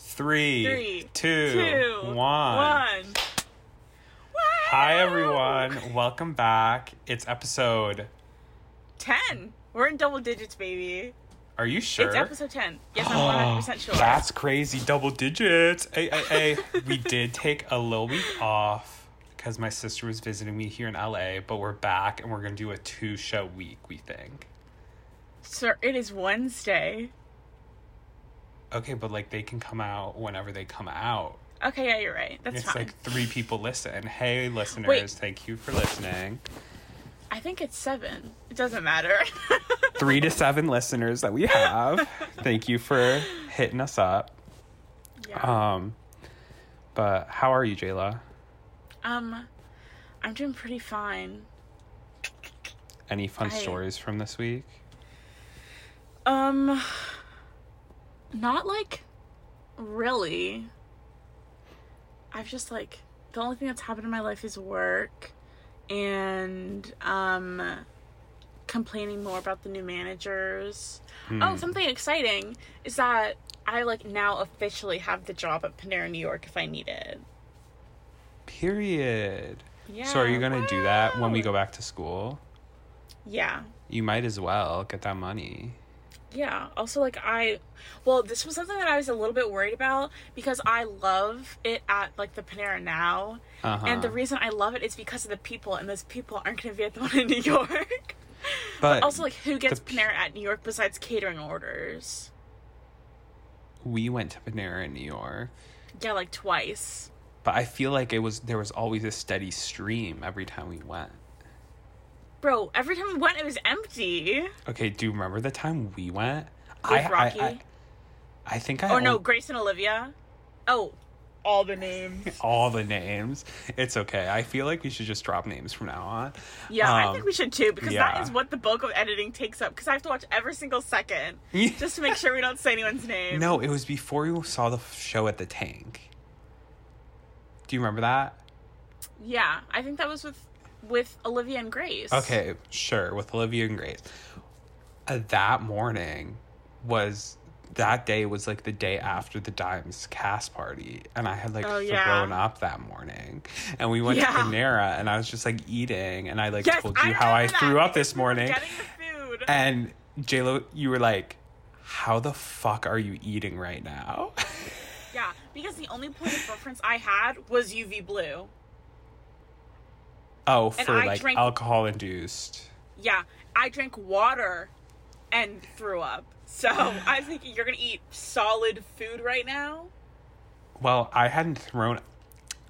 Three, Three, two, two, one. one. Hi, everyone. Welcome back. It's episode. Ten. We're in double digits, baby. Are you sure? It's episode ten. Yes, I'm one hundred percent sure. That's crazy. Double digits. Hey, hey, hey. we did take a little week off because my sister was visiting me here in LA, but we're back and we're going to do a two show week, we think. Sir, it is Wednesday. Okay, but like they can come out whenever they come out. Okay, yeah, you're right. That's it's fine. like three people listen. Hey, listeners, Wait. thank you for listening. I think it's seven. It doesn't matter. Three to seven listeners that we have. Thank you for hitting us up. yeah. Um, but how are you, Jayla? Um, I'm doing pretty fine. Any fun I- stories from this week? Um, not like really. I've just like the only thing that's happened in my life is work and um complaining more about the new managers. Oh, Hmm. something exciting is that I like now officially have the job at Panera New York if I need it. Period. Yeah. So are you gonna do that when we go back to school? Yeah. You might as well get that money. Yeah. Also, like, I, well, this was something that I was a little bit worried about because I love it at, like, the Panera now. Uh huh. And the reason I love it is because of the people, and those people aren't going to be at the one in New York. but also, like, who gets Panera at New York besides catering orders? we went to Panera in New York, Yeah, like, twice. but I feel like it was there was always a steady stream every time we went. Bro, every time we went, it was empty. Okay, do you remember the time we went? With Rocky? I, I, I think I Oh, no, Grace and Olivia. Oh, all the names. all the names. It's okay. I feel like we should just drop names from now on. Yeah, I Um, think we should too because that yeah. is what the bulk of editing takes up. Because I have to watch every single second just to make sure we don't say anyone's name. no, it was before you saw the show at the tank. Do you remember that? Yeah, I think that was with with Olivia and Grace. Okay, sure, with Olivia and Grace. Uh, that morning was that day was like the day after the Dimes cast party, and I had like Oh, yeah. thrown up that morning, and we went Yeah. to Panera, and I was just like eating, and I like Yes, told you how I that, threw up this morning, Getting the food. and JLo, you were like, "How the fuck are you eating right now?" yeah, because the only point of reference I had was UV blue. Oh, And for I like drank- alcohol induced. Yeah, I drank water and threw up. So I was thinking you're gonna eat solid food right now. Well, I hadn't thrown.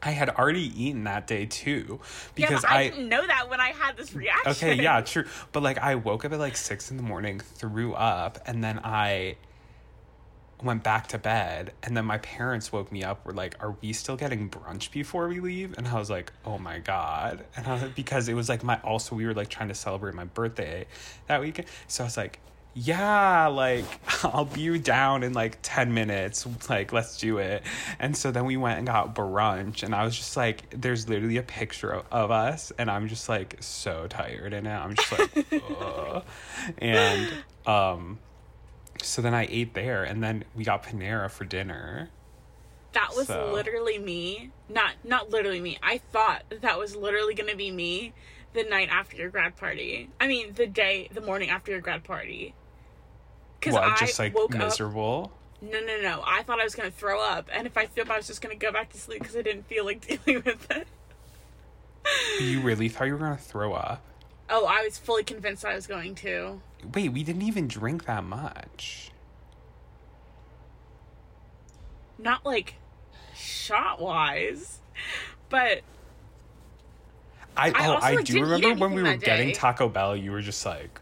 I had already eaten that day too Yeah, because but I, I. didn't know that when I had this reaction. Okay, yeah, true. But like, I woke up at like six in the morning, threw up, and then I went back to bed. And then my parents woke me up. Were like, "Are we still getting brunch before we leave?" And I was like, "Oh my god!" And I was, because it was like my also we were like trying to celebrate my birthday that weekend, so I was like. Yeah, like I'll be you down in like 10 minutes. Like, let's do it. And so then we went and got brunch, and I was just like, there's literally a picture of, us, and I'm just like so tired and. I'm just like, and um, so then I ate there, and then we got Panera for dinner. That was So- literally me. Not not literally me. I thought that was literally gonna be me the night after your grad party. I mean, the day, the morning after your grad party. Because I just like woke up. miserable? No, no, no. I thought I was gonna throw up, and if I threw up, I was just gonna go back to sleep because I didn't feel like dealing with it. You really thought you were gonna throw up? Oh, I was fully convinced I was going to. Wait, we didn't even drink that much. Not like shot wise, but I, I oh, also, I like, do remember when we were getting. Taco Bell. You were just like,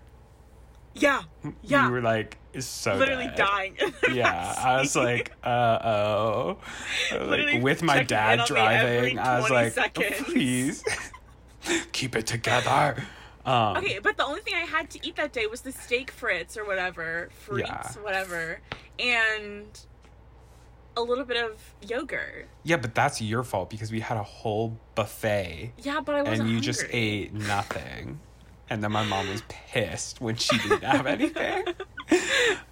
yeah, yeah, you were like, so literally dead. dying. Yeah, I was like, uh oh. Like with my dad on me every driving, I was like, seconds. please keep it together. Um, Okay, but the only thing I had to eat that day was the steak fritz or whatever, frites, Yeah. whatever, and a little bit of yogurt. Yeah, but that's your fault because we had a whole buffet Yeah, but I wasn't and you hungry. just ate nothing. And then my mom was pissed when she didn't have anything.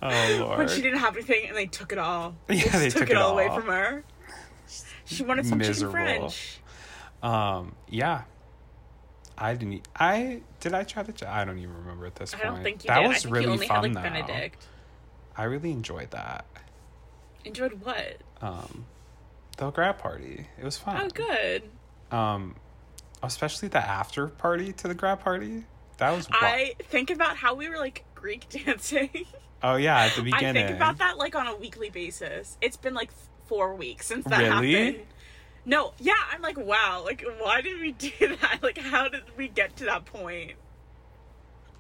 Oh lord. when she didn't have anything and they took it all. Yeah, they just took it it all away from her. She wanted some Miserable. chicken French. Um, yeah. I didn't. I did. I try to. ch- I don't even remember at this I point. don't think you that did. was I think really you only fun had like though. Benedict. I really enjoyed that. Enjoyed what? Um, the grad party. It was fun. Oh, good. Um, especially the after party to the grad party. That was. wa- I think about how we were like Greek dancing. oh yeah, at the beginning. I think about that like on a weekly basis. It's been like four weeks since that Really? happened. No, yeah, I'm like, wow, like why did we do that? Like how did we get to that point?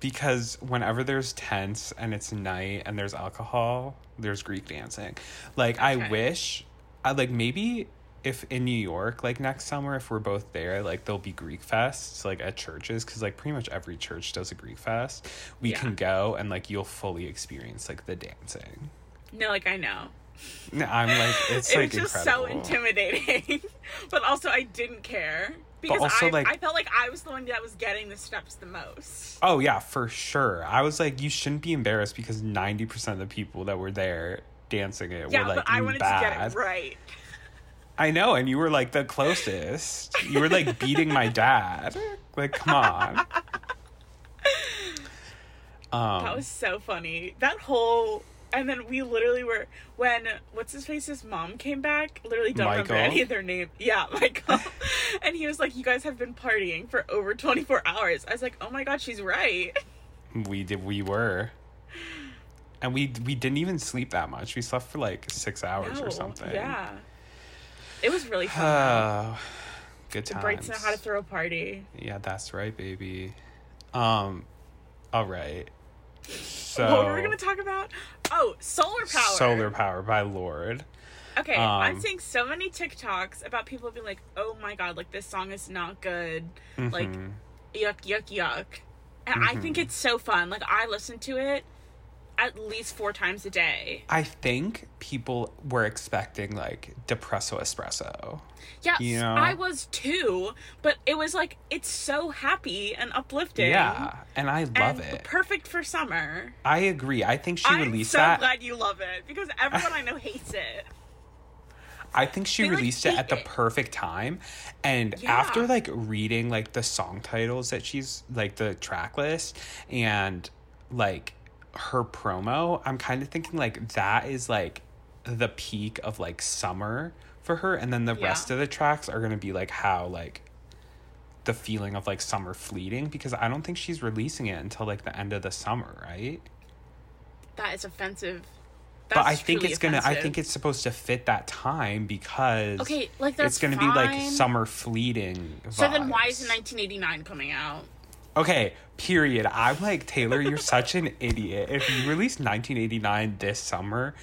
because whenever there's tents and it's night and there's alcohol, there's Greek dancing. Like I wish, I like maybe if in New York, like next summer, if we're both there, like there'll be Greek fests like at churches because like pretty much every church does a Greek fest. We Yeah. can go and like you'll fully experience like the dancing. No, like I know. No, I'm like it's it like was just incredible. so intimidating. but also I didn't care. Because also, I, like- I felt like I was the one that was getting the steps the most. Oh yeah, for sure. I was like, you shouldn't be embarrassed because ninety percent of the people that were there dancing it Yeah, were like but I wanted bad. to get it right. I know, and you were like the closest. You were like beating my dad. Like, come on. Um, That was so funny. That whole and then we literally were when what's his face's mom came back. Literally don't remember any of their name. Yeah, Michael. and he was like, "You guys have been partying for over twenty four hours." I was like, "Oh my god, she's right." we did. We were, and we we didn't even sleep that much. We slept for like six hours No, or something. Yeah, it was really fun. Oh, good the times. Brights know how to throw a party. Yeah, that's right, baby. Um, all right. So what were we gonna talk about? Oh, solar power. solar power by Lorde. Okay, I'm Um, seeing so many TikToks about people being like, "Oh my god, like this song is not good." Like, Mhm. yuck, yuck, yuck. And I Mm-hmm. think it's so fun. Like I listen to it at least four times a day. I think people were expecting like depresso espresso. Yes, You know? I was too, but it was like it's so happy and uplifting. Yeah, and I love and it. Perfect for summer. I agree. I think she released that. I'm so glad you love it because everyone I know hates it. I think she They, like, released it at the it. perfect time. And Yeah. after like reading like the song titles that she's like the track list and like her promo, I'm kind of thinking like that is like the peak of like summer for her and then the Yeah. rest of the tracks are going to be like how like the feeling of like summer fleeting because I don't think she's releasing it until like the end of the summer, right? That is offensive. but I think it's gonna. I think it's supposed to fit that time because Okay, like, that's it's gonna be like summer fleeting. So then, why is 1989 coming out? Okay, period. I'm like Taylor. You're such an idiot. If you released 1989 this summer,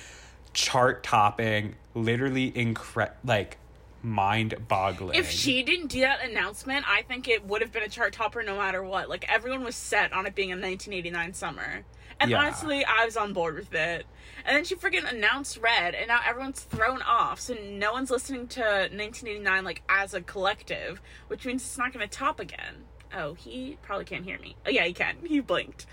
chart topping, literally incre like mind boggling. If she didn't do that announcement, I think it would have been a chart topper no matter what. Like everyone was set on it being a 1989 summer. And Yeah. honestly, I was on board with it. And then she freaking announced Red, and now everyone's thrown off, so no one's listening to 1989 like as a collective, which means it's not going to top again. Oh, he probably can't hear me. Oh yeah, he can. He blinked.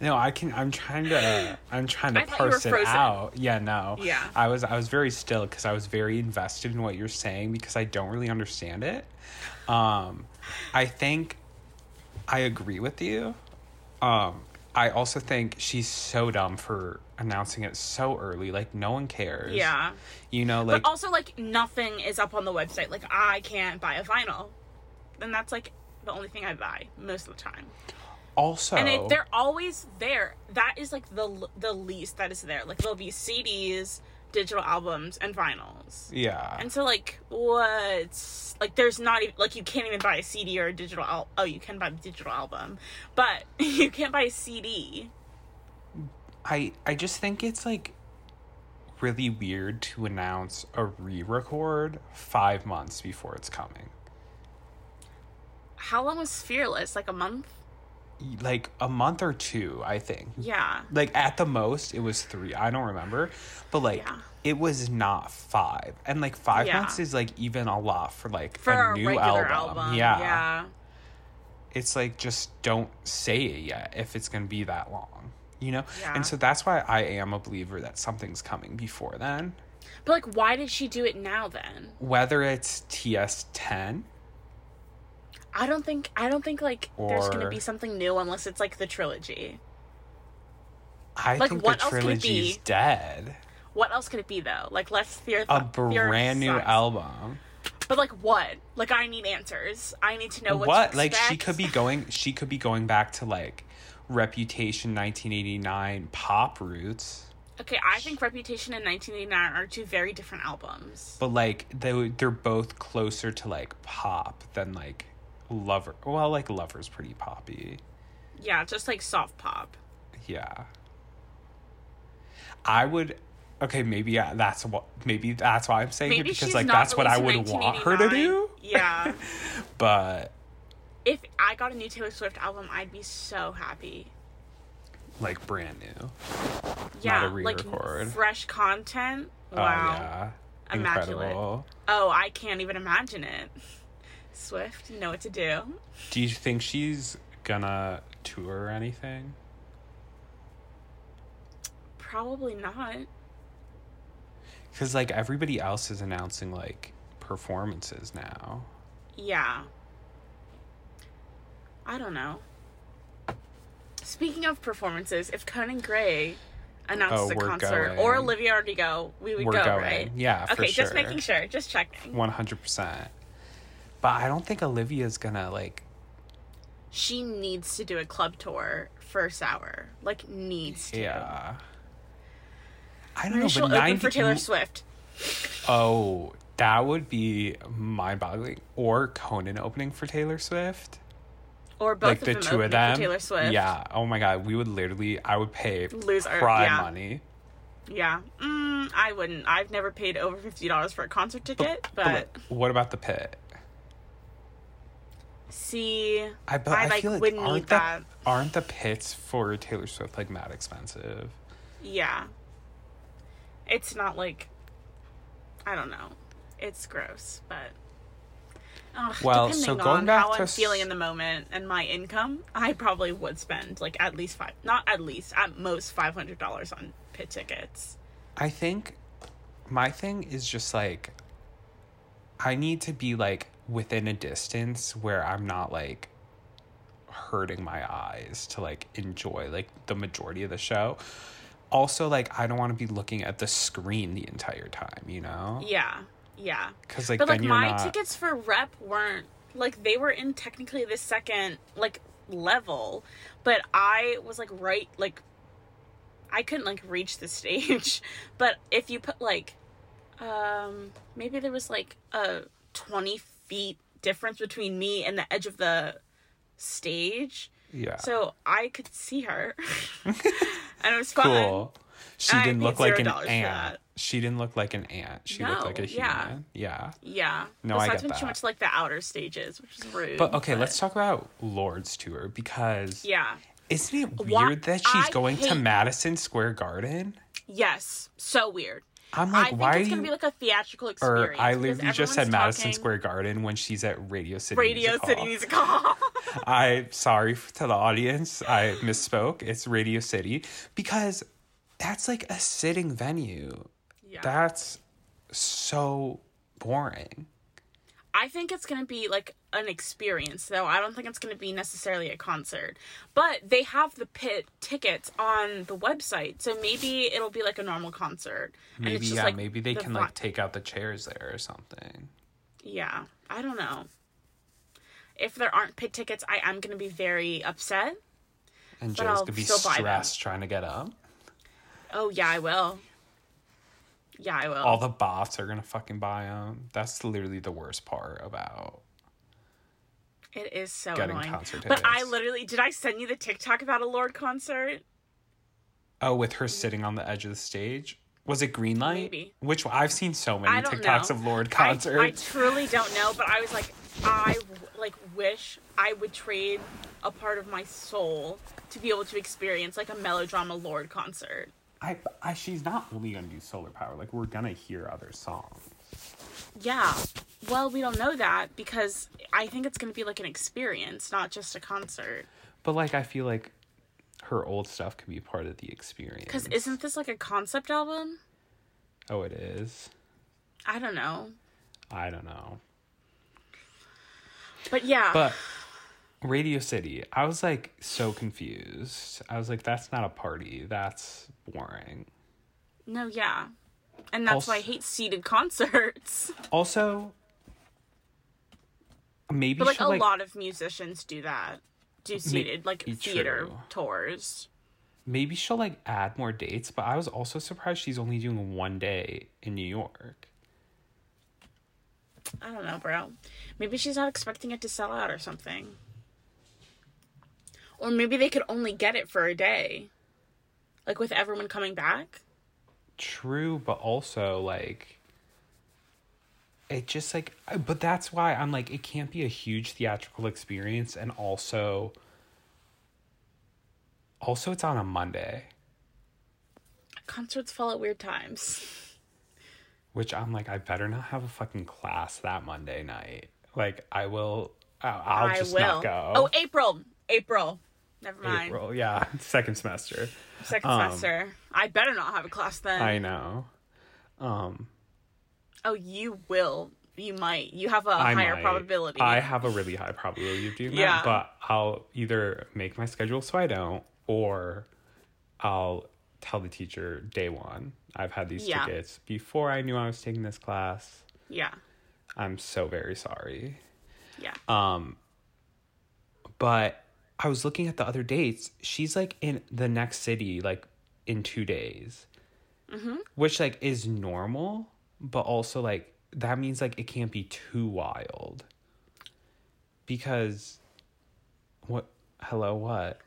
No, I can. I'm trying to. I'm trying to I thought you were parse it out. Yeah, no. Yeah. I was. I was very still because I was very invested in what you're saying because I don't really understand it. Um, I think I agree with you. Um, I also think she's so dumb for announcing it so early. Like no one cares. Yeah. You know, like but also, like, nothing is up on the website. Like, I can't buy a vinyl. And that's, like, the only thing I buy most of the time. also. and it, they're always there. That is like the the least that is there. Like there'll be CDs, digital albums, and vinyls. yeah. And so like what's like there's not even like you can't even buy a CD or a digital al- oh you can buy a digital album, but you can't buy a CD. I I just think it's like really weird to announce a re-record five months before it's coming. How long was Fearless? Like a month? Like a month or two, I think. Yeah. Like at the most, it was three. I don't remember, but like Yeah. it was not five. And like five Yeah. months is like even a lot for like For a a, new album. album. Yeah. Yeah. it's like just don't say it yet if it's gonna be that long. You know? Yeah. And so that's why I am a believer that something's coming before then. But like, why did she do it now then? Whether it's TS ten I don't think I don't think like there's gonna be something new unless it's like the trilogy. I Like, think what the else could trilogy's be? dead. What else could it be though? Like let's theor- A brand new album. But like what? Like I need answers. I need to know what. what to like she could be going she could be going back to like reputation 1989 pop roots Okay, I think Reputation and 1989 are two very different albums. but like they they're both closer to like pop than like lover well like lover's pretty poppy Yeah, just like soft pop. yeah i would okay maybe yeah, that's what maybe that's why i'm saying it because like that's what i would want her to do Yeah. but if I got a new Taylor Swift album, I'd be so happy. like brand new Yeah, a like fresh content. oh Wow. yeah Immaculate. incredible Oh, I can't even imagine it. Swift, you know what to do. Do you think she's gonna tour or anything? Probably not. Because like everybody else is announcing like performances now. Yeah. I don't know. Speaking of performances, if Conan Gray announces Oh, a concert going. or Olivia Rodrigo, we would We're go, going. right? Yeah, for Okay, just making sure, just checking. One hundred percent. But I don't think Olivia's gonna like. She needs to do a club tour first hour. Like needs to. Yeah. I don't know, she'll but open for Taylor Swift. Oh, that would be mind-boggling. Or Conan opening for Taylor Swift. Or both like of the them two of them. Taylor Swift. Yeah. Oh my god, we would literally. I would pay Lose our- prime yeah. money. Yeah. Mm, I wouldn't. I've never paid over fifty dollars for a concert ticket, but, But what about the pit? See I but I, I, like, feel like wouldn't need the that. aren't the pits for Taylor Swift like mad expensive? Yeah. It's not like I don't know. It's gross, but Ugh, Well, depending so going on back how to I'm feeling in the moment and my income, I probably would spend like at least five, not at least, at most five hundred dollars on pit tickets. I think my thing is just like I need to be like within a distance where I'm not like hurting my eyes to like enjoy like the majority of the show. Also, like I don't want to be looking at the screen the entire time, you know? Yeah, yeah. Because like but like my not. tickets for rep weren't like they were in technically the second like level, but I was like right like I couldn't like reach the stage. But if you put like um maybe there was like a twenty feet difference between me and the edge of the stage. yeah. So I could see her. and it was fun. cool. She I didn't look like an ant. She didn't look like an ant. She looked like a yeah. human. Yeah. Yeah. No, I Besides get when she that. went to like the outer stages, which is rude. But okay, let's talk about Lorde's tour because Yeah. isn't it weird Why- that she's I going to Madison Square Garden? Yes. So weird. I'm I like, think why it's are gonna be like a theatrical experience. or. I literally just said Madison talking Square Garden when she's at Radio City. Radio Music City Hall. Music Hall. I sorry to the audience. I misspoke. It's Radio City because that's like a sitting venue. yeah. That's so boring. I think it's gonna be like an experience though. I don't think it's gonna be necessarily a concert. But they have the pit tickets on the website, so maybe it'll be like a normal concert. Maybe yeah, like, maybe they the can like take out the chairs there or something. Yeah, I don't know. If there aren't pit tickets, I am gonna be very upset. And Joe's I'll gonna be stressed trying to get up. Oh yeah, I will. Yeah, I will. All the bots are gonna fucking buy them. That's literally the worst part about. It is so Getting annoying. concert But I literally did I send you the TikTok about a Lorde concert? Oh, with her sitting on the edge of the stage. Was it green light? Maybe. Which I've seen so many TikToks know. of Lorde I, I truly don't know, but I was like, I like wish I would trade a part of my soul to be able to experience like a melodrama Lorde concert. I, I, she's not only gonna do solar power. Like we're gonna hear other songs. Yeah. Well, we don't know that because I think it's going to be like an experience, not just a concert. But like I feel like her old stuff could be part of the experience. Because isn't this like a concept album? Oh, it is. I don't know. I don't know. But yeah. But Radio City, I was like so confused. I was like, that's not a party. That's boring. no, yeah. And that's why I hate seated concerts. Also, maybe But like a like lot of musicians do that. Do seated like theater true. tours. maybe she'll like add more dates. But I was also surprised she's only doing one day in New York. I don't know, bro. Maybe she's not expecting it to sell out or something. Or maybe they could only get it for a day. Like with everyone coming back. True, but also like it just like but that's why I'm like it can't be a huge theatrical experience and also also it's on a Monday, Concerts fall at weird times. which I'm like I better not have a fucking class that Monday night. Like I will I'll, I'll just will. not go. Oh, April. April. Never mind. April, yeah, second semester. Second Um, semester. I better not have a class then. I know. Um oh, you will. You might. You have a I higher might. probability. I have a really high probability of doing Yeah. that, but I'll either make my schedule so I don't, or I'll tell the teacher day one. I've had these Yeah. tickets before I knew I was taking this class. yeah. I'm so very sorry. Yeah. Um, but I was looking at the other dates. She's like in the next city, like in two days, Mm-hmm. which like is normal, but also like that means like it can't be too wild because what? Hello, what?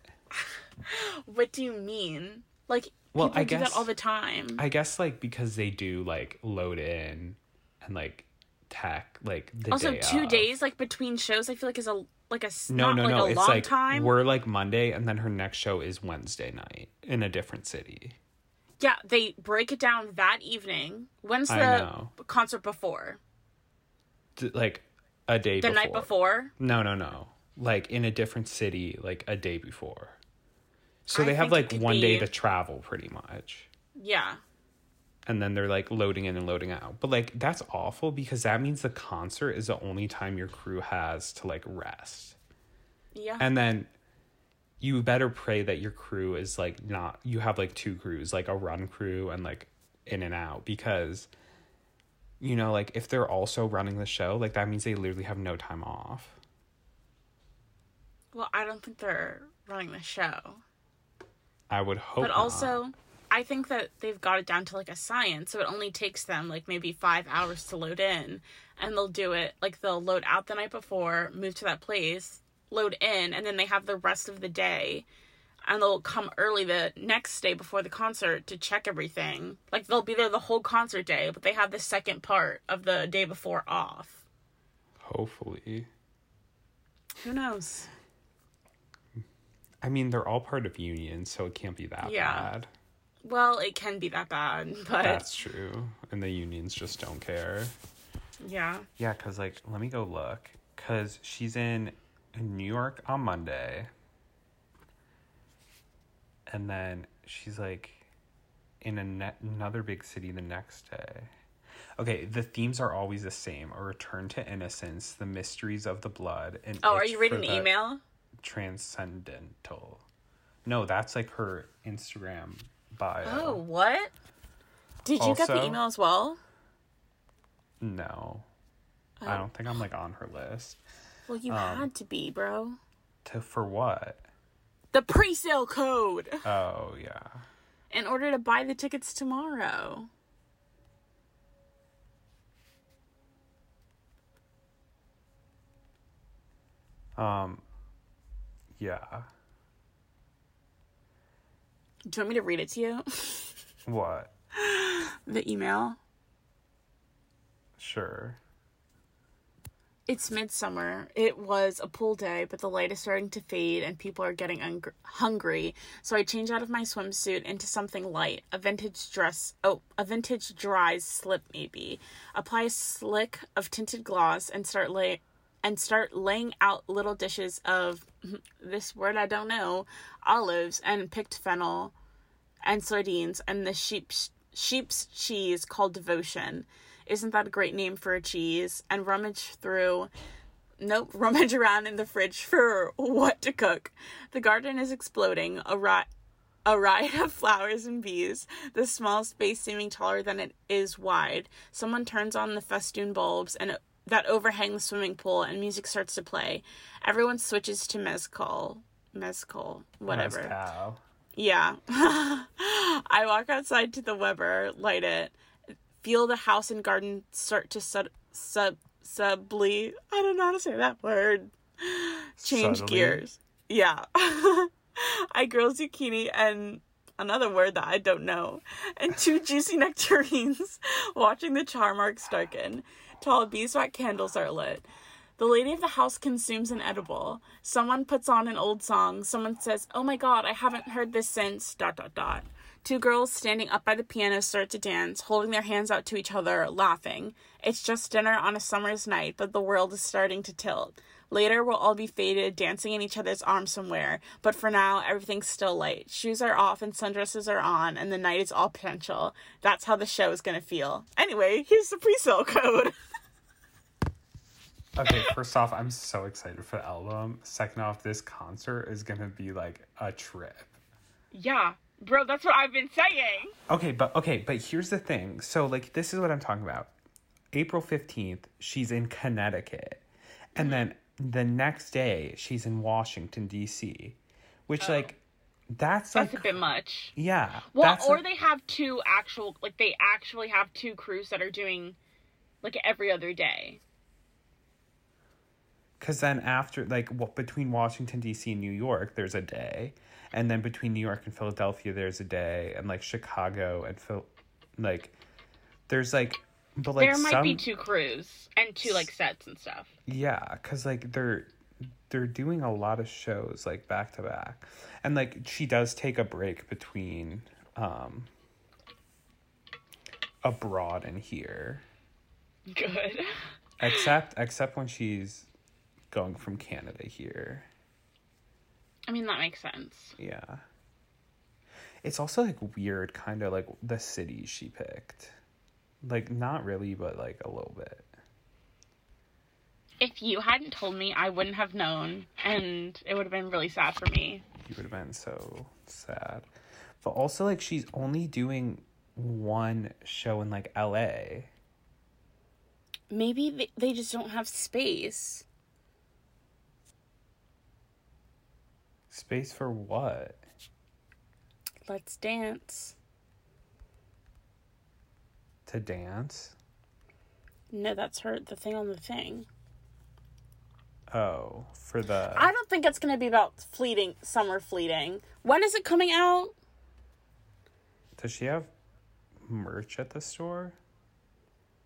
What do you mean? Like Well, people I do guess- that all the time. I guess like because they do like load in and like tech like the also, day two of. days like between shows, I feel like is a like a No, no, like no. It's long like time. we're like Monday, and then her next show is Wednesday night in a different city. Yeah, they break it down that evening. When's the concert before? D- Like a day The before. night before? No, no, no. Like in a different city, like a day before. So I they have like one day to travel, pretty much. Yeah. And then they're like loading in and loading out. But like that's awful because that means the concert is the only time your crew has to like rest. Yeah. And then you better pray that your crew is like not you have like two crews, like a run crew and like in and out because you know, like if they're also running the show, like that means they literally have no time off. well, I don't think they're running the show. I would hope but not. also i think that they've got it down to like a science so it only takes them like maybe five hours to load in and they'll do it like they'll load out the night before move to that place load in and then they have the rest of the day and they'll come early the next day before the concert to check everything like they'll be there the whole concert day but they have the second part of the day before off hopefully. who knows I mean, they're all part of unions, so it can't be that Yeah. bad. well it can be that bad but That's true. And the unions just don't care. yeah Yeah, because, like, let me go look. Because she's in New York on Monday. And then she's, like, in a ne- another big city the next day. Okay, the themes are always the same a return to innocence, the mysteries of the blood, and oh are you reading the email Transcendental. No, that's like her Instagram bio. Oh, what? Did you get the email as well? No. Oh. I don't think I'm like on her list. Well, you Um, had to be, bro. To for what? The pre-sale code Oh yeah. in order to buy the tickets tomorrow. Um yeah. Do you want me to read it to you? What? the email. Sure. It's midsummer. It was a pool day, but the light is starting to fade and people are getting ung- hungry. So I change out of my swimsuit into something light, a vintage dress. Oh, a vintage dry slip maybe. Apply a slick of tinted gloss and start lay and start laying out little dishes of hmm, this word I don't know, olives and picked fennel and sardines and the sheep's sheep's cheese called devotion. Isn't that a great name for a cheese? And rummage through nope, rummage around in the fridge for what to cook. The garden is exploding. A rat a riot of flowers and bees, the small space seeming taller than it is wide. Someone turns on the festoon bulbs and that overhang the swimming pool, and music starts to play. Everyone switches to mezcal, mezcal, whatever. Mezcal. Yeah. I walk outside to the Weber, light it, feel the house and garden start to sub sub subly. I don't know how to say that word. Change Subtly? gears. Yeah. I grill zucchini and another word that I don't know, and two juicy nectarines, watching the char marks darken. Tall beeswax candles are lit. The lady of the house consumes an edible. Someone puts on an old song. Someone says, Oh my god, I haven't heard this since. dot dot dot. Two girls standing up by the piano start to dance, holding their hands out to each other, laughing. It's just dinner on a summer's night, but the world is starting to tilt. Later, we'll all be faded, dancing in each other's arms somewhere, but for now, everything's still light. Shoes are off and sundresses are on, and the night is all potential. That's how the show is gonna feel. Anyway, here's the pre sale code. Okay, first off, I'm so excited for the album. Second off, this concert is gonna be like a trip. yeah, bro, that's what I've been saying. Okay, but okay, but here's the thing. So like this is what I'm talking about. April 15th, she's in Connecticut. And then the next day, she's in Washington DC. Which like oh. that's like a bit much. yeah. Well, or like- they have two actual, like, they actually have two crews that are doing, like, every other day. Because then after, like, w- between Washington, D.C. and New York, there's a day. And then between New York and Philadelphia, there's a day. And, like, Chicago and Phil. Like, there's, like, but, like, there might some. be two crews and two, like, sets and stuff. Yeah, because, like, they're. They're doing a lot of shows like back to back, and like she does take a break between um abroad and here, Good. except except when she's going from Canada here. I mean, that makes sense. Yeah. It's also like weird, kind of like the cities she picked. Like, not really, but like a little bit. If you hadn't told me, I wouldn't have known, and it would have been really sad for me. You would have been so sad. But also, like, she's only doing one show in like LA. Maybe they, they just don't have space. Space for what? Let's dance. To dance? No, that's her, the thing on the thing. Oh, for the. I don't think it's gonna be about fleeting, summer fleeting. When is it coming out? Does she have merch at the store?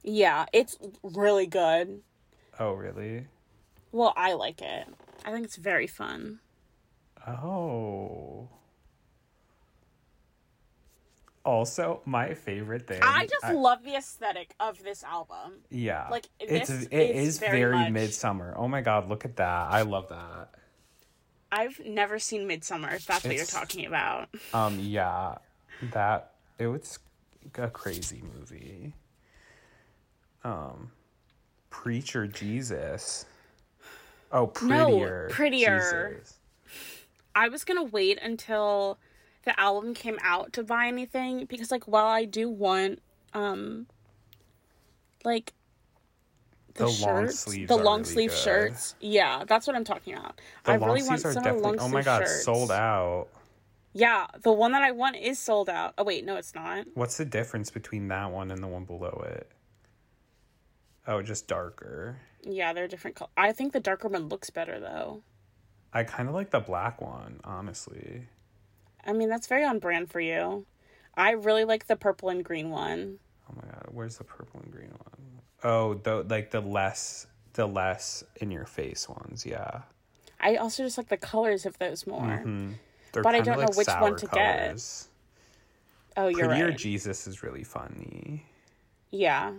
Yeah, it's really good. Oh, really? Well, I like it. I think it's very fun. Oh. Also, my favorite thing. I just love the aesthetic of this album. Yeah. Like, it's this it is is very very, much- midsummer. Oh my god, look at that. I love that. I've never seen Midsummer, if that's what you're talking about. Um yeah. That it was a crazy movie. Um Preacher Jesus. Oh, No, prettier. Prettier. Jesus. I was gonna wait until the album came out to buy anything because, like, while I do want, um, like, The long shirts, sleeves the long really sleeve good. shirts, yeah, that's what I'm talking about. The I long really want some of the long Oh my sleeve god, shirts. sold out. Yeah, the one that I want is sold out. Oh wait, no, it's not. What's the difference between that one and the one below it? Oh, just darker. Yeah, they're different. Col- I think the darker one looks better though. I kind of like the black one, honestly. I mean, that's very on brand for you. I really like the purple and green one. Oh my god, where's the purple and green one? Oh, the like the less the less in your face ones, yeah. I also just like the colors of those more. Mhm. They're But I don't know like which one to get. colors. Oh, you're Prettier right. Jesus is really funny. yeah.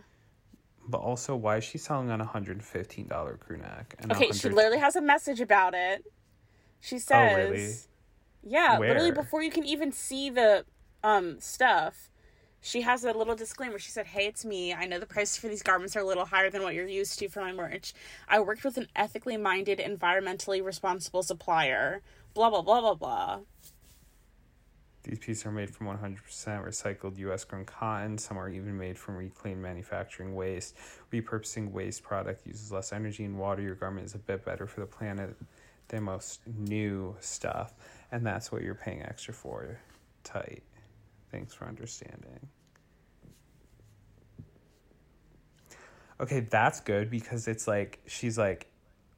But also, why is she selling on a hundred and fifteen dollar crew neck? And Okay, she literally has a message about it. She says, Oh, really? "Yeah, literally before you can even see the um stuff, she has a little disclaimer. She said, "Hey, it's me. I know the prices for these garments are a little higher than what you're used to for my merch. I worked with an ethically minded, environmentally responsible supplier. Blah blah blah blah blah." These pieces are made from 100% recycled US grown cotton. Some are even made from reclaimed manufacturing waste. Repurposing waste product uses less energy and water. Your garment is a bit better for the planet than most new stuff. And that's what you're paying extra for. Tight. Thanks for understanding. Okay, that's good because it's like, she's like,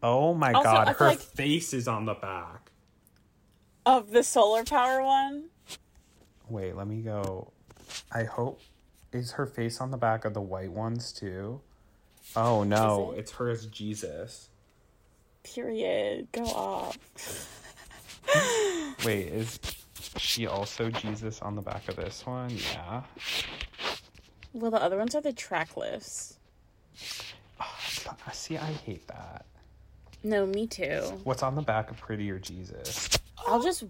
oh my Also, god, her like- face is on the back. Of the solar power one, Wait, let me go. I hope is her face on the back of the white ones too. Oh no, it? it's her as Jesus. Period. Go off. Wait, is she also Jesus on the back of this one? Yeah. Well, the other ones are the track lifts. Uh, See, I hate that. No, me too. What's on the back of Prettier Jesus? I'll just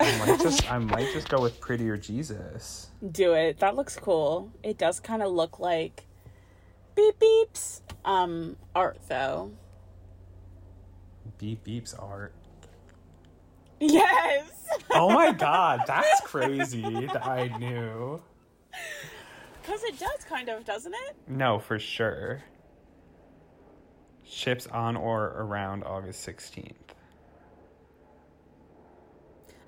I might just I might just go with Prettier Jesus. do it. That looks cool. It does kind of look like beep beeps um art though. Beep beeps art. Yes. Oh my god, that's crazy that I knew. Cuz it does kind of, doesn't it? No, for sure. Ships on or around August 16th.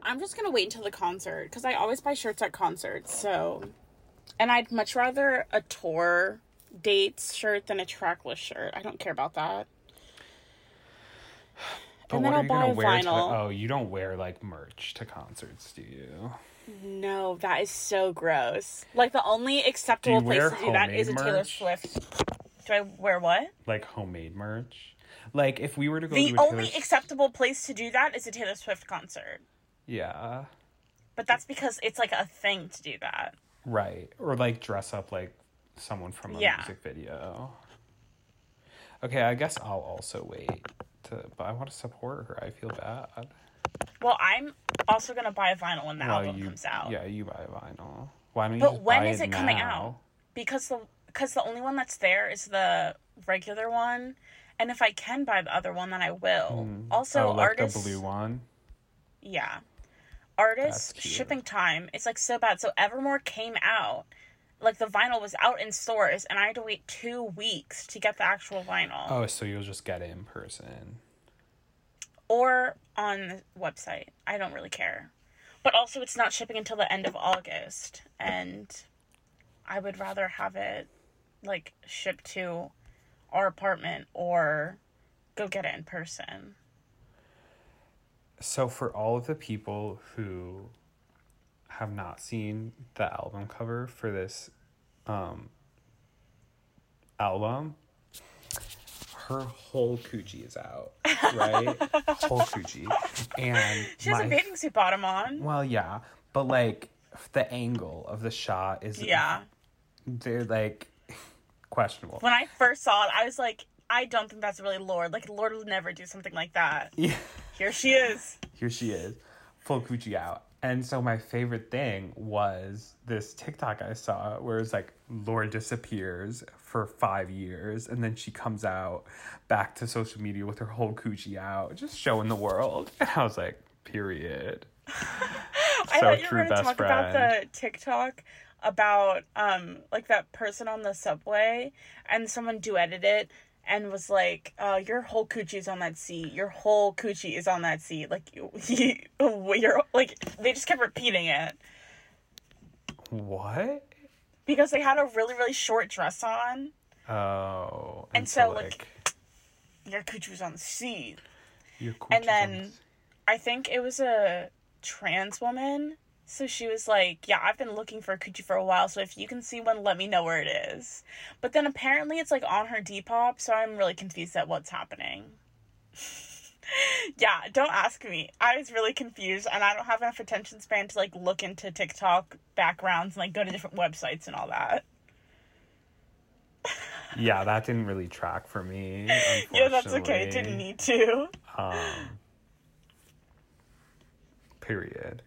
I'm just going to wait until the concert cuz I always buy shirts at concerts. So and I'd much rather a tour dates shirt than a trackless shirt. I don't care about that. But And what then are I'll you buy a the. Oh, you don't wear like merch to concerts, do you? No, that is so gross. Like the only acceptable place to do that is a Taylor merch? Swift. Do I wear what? Like homemade merch? Like if we were to go The to only Taylor acceptable place to do that is a Taylor Swift concert. Yeah. But that's because it's like a thing to do that. Right. Or like dress up like someone from a Yeah. music video. Okay, I guess I'll also wait to but I want to support her. I feel bad. Well, I'm also gonna buy a vinyl when the Well, album you comes out. Yeah, you buy a vinyl. Why don't you But when is it coming out? Because the because the only one that's there is the regular one, and if I can buy the other one, then I will. Hmm. Oh, also, oh, like artists, the blue one. yeah, artists shipping time. It's like so bad. So Evermore came out, like the vinyl was out in stores, and I had to wait two weeks to get the actual vinyl, Oh, so you'll just get it in person. or on the website. I don't really care. But also, it's not shipping until the end of August, and I would rather have it like shipped to our apartment or go get it in person. So for all of the people who have not seen the album cover for this um album, her whole coochie is out, right? whole coochie. And She has my a bathing suit bottom on. well, yeah, but like the angle of the shot is Yeah. they're like questionable. When I first saw it, I was like, I don't think that's really Lorde. Like Lorde would never do something like that. Yeah. Here she is. here she is, full coochie out. And so my favorite thing was this TikTok I saw where it's like Laura disappears for five years and then she comes out back to social media with her whole coochie out, just showing the world. And I was like, period. I So thought you were going to talk about the TikTok about um like that person on the subway and someone duetted it and was like, uh, your whole coochie's on that seat. Your whole coochie is on that seat. Like you, you're like they just kept repeating it What? because they had a really really short dress on. Oh. And so, like, Your coochie was on the seat. your coochie and then- on- I think it was a trans woman. So she was like, Yeah, I've been looking for a coochie for a while, so if you can see one, let me know where it is. But then apparently it's like on her Depop, so I'm really confused at what's happening. yeah, don't ask me. I was really confused and I don't have enough attention span to like look into TikTok backgrounds and like go to different websites and all that. yeah, that didn't really track for me. Yeah, that's okay. Didn't need to. Um, period.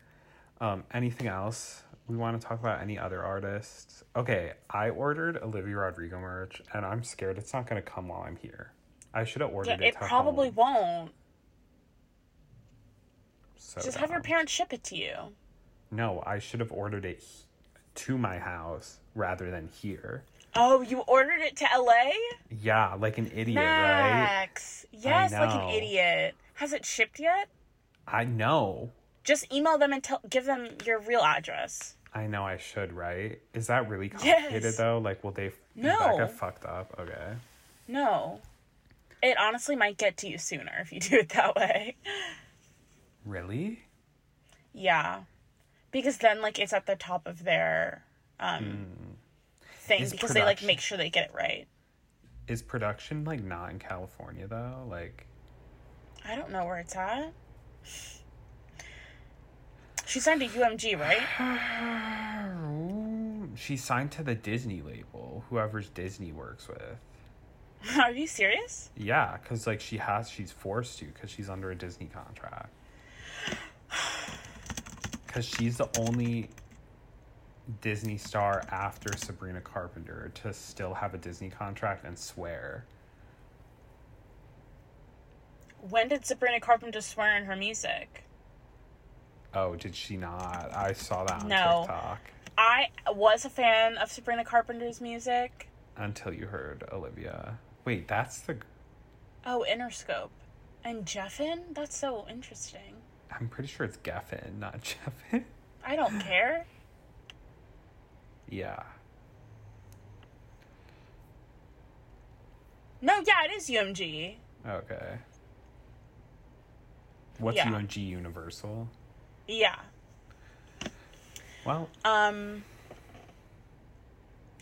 Um, anything else we want to talk about? Any other artists? Okay, I ordered Olivia Rodrigo merch, and I'm scared it's not going to come while I'm here. I should have Yeah, ordered it. it to probably home. won't. So Just have your parents ship it to you. No, I should have ordered it to my house rather than here. Oh, you ordered it to LA? Yeah, like an idiot, right? Max. Yes, like an idiot. Has it shipped yet? I know. Just email them and tell give them your real address. I know I should, right? Is that really complicated Yes. though? Like, will they No. that get fucked up? Okay. No. It honestly might get to you sooner if you do it that way. Really? Yeah. Because then like it's at the top of their um thing Hmm. Is because they like make sure they get it right. Is production like not in California though? Like, I don't know where it's at. She signed to UMG, right? she signed to the Disney label, whoever's Disney works with. Are you serious? Yeah, because like she has, she's forced to because she's under a Disney contract. Because she's the only Disney star after Sabrina Carpenter to still have a Disney contract and swear. When did Sabrina Carpenter swear in her music? Oh, did she not? I saw that on No. TikTok I was a fan of Sabrina Carpenter's music. until you heard Olivia. Wait, that's the. Oh, Interscope. And Jeffin? That's so interesting. I'm pretty sure it's Geffen, not Jeffin. I don't care. yeah. No, yeah, it is UMG. Okay. What's Yeah. UMG Universal? Yeah. Well, Um.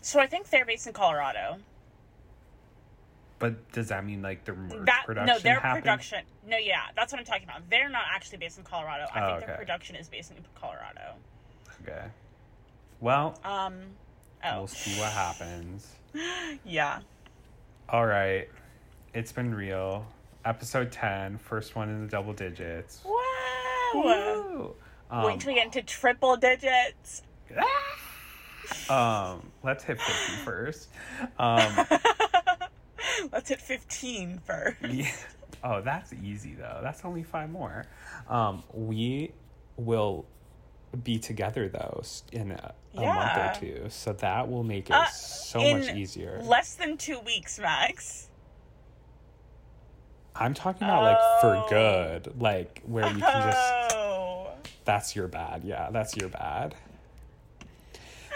So I think they're based in Colorado. but does that mean like their That production no, their happened? production. No, yeah, that's what I'm talking about. They're not actually based in Colorado. I Oh, think their production is based in Colorado. Okay. Well, Um. Oh. we'll see what happens. Yeah. All right. It's been real. Episode 10, first one in the double digits. Wow. Woo! Um, Wait till we get into triple digits. um, let's hit 50 first. Um, Let's hit 15 first. yeah. Oh, that's easy though. That's only five more. Um, we will be together though in a, a month or two, so that will make it Uh, so much easier. Less than two weeks, Max. I'm talking about like for Oh. good, like where you can just Oh. that's your bad. Yeah, that's your bad.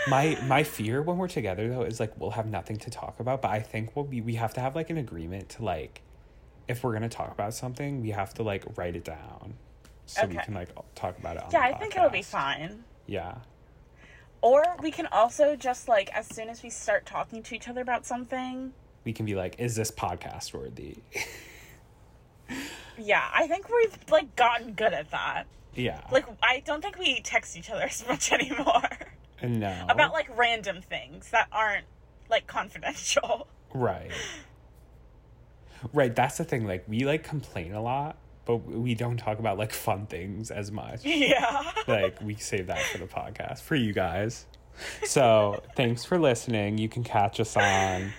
My my fear when we're together though is like we'll have nothing to talk about, but I think we'll be we have to have like an agreement to like if we're gonna talk about something, we have to like write it down so we can like talk about it on Yeah, I think it'll be fine. Yeah. Or we can also just like as soon as we start talking to each other about something. We can be like, is this podcast worthy? Yeah, I think we've like gotten good at that. yeah. Like I don't think we text each other as much anymore no. about like random things that aren't like confidential. Right. Right, that's the thing. Like we like complain a lot, but we don't talk about like fun things as much. Yeah. like we save that for the podcast for you guys. So thanks for listening. You can catch us on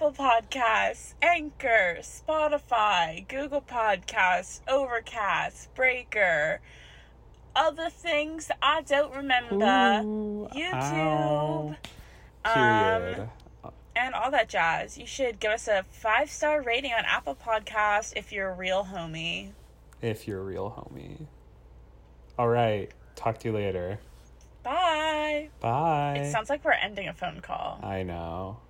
Apple Podcasts, Anchor, Spotify, Google Podcasts, Overcast, Breaker, other things I don't remember, Ooh, YouTube. Period. Um, and all that jazz. You should give us a five star rating on Apple Podcast if you're a real homie. if you're a real homie. All right. Talk to you later. Bye. Bye. It sounds like we're ending a phone call. I know.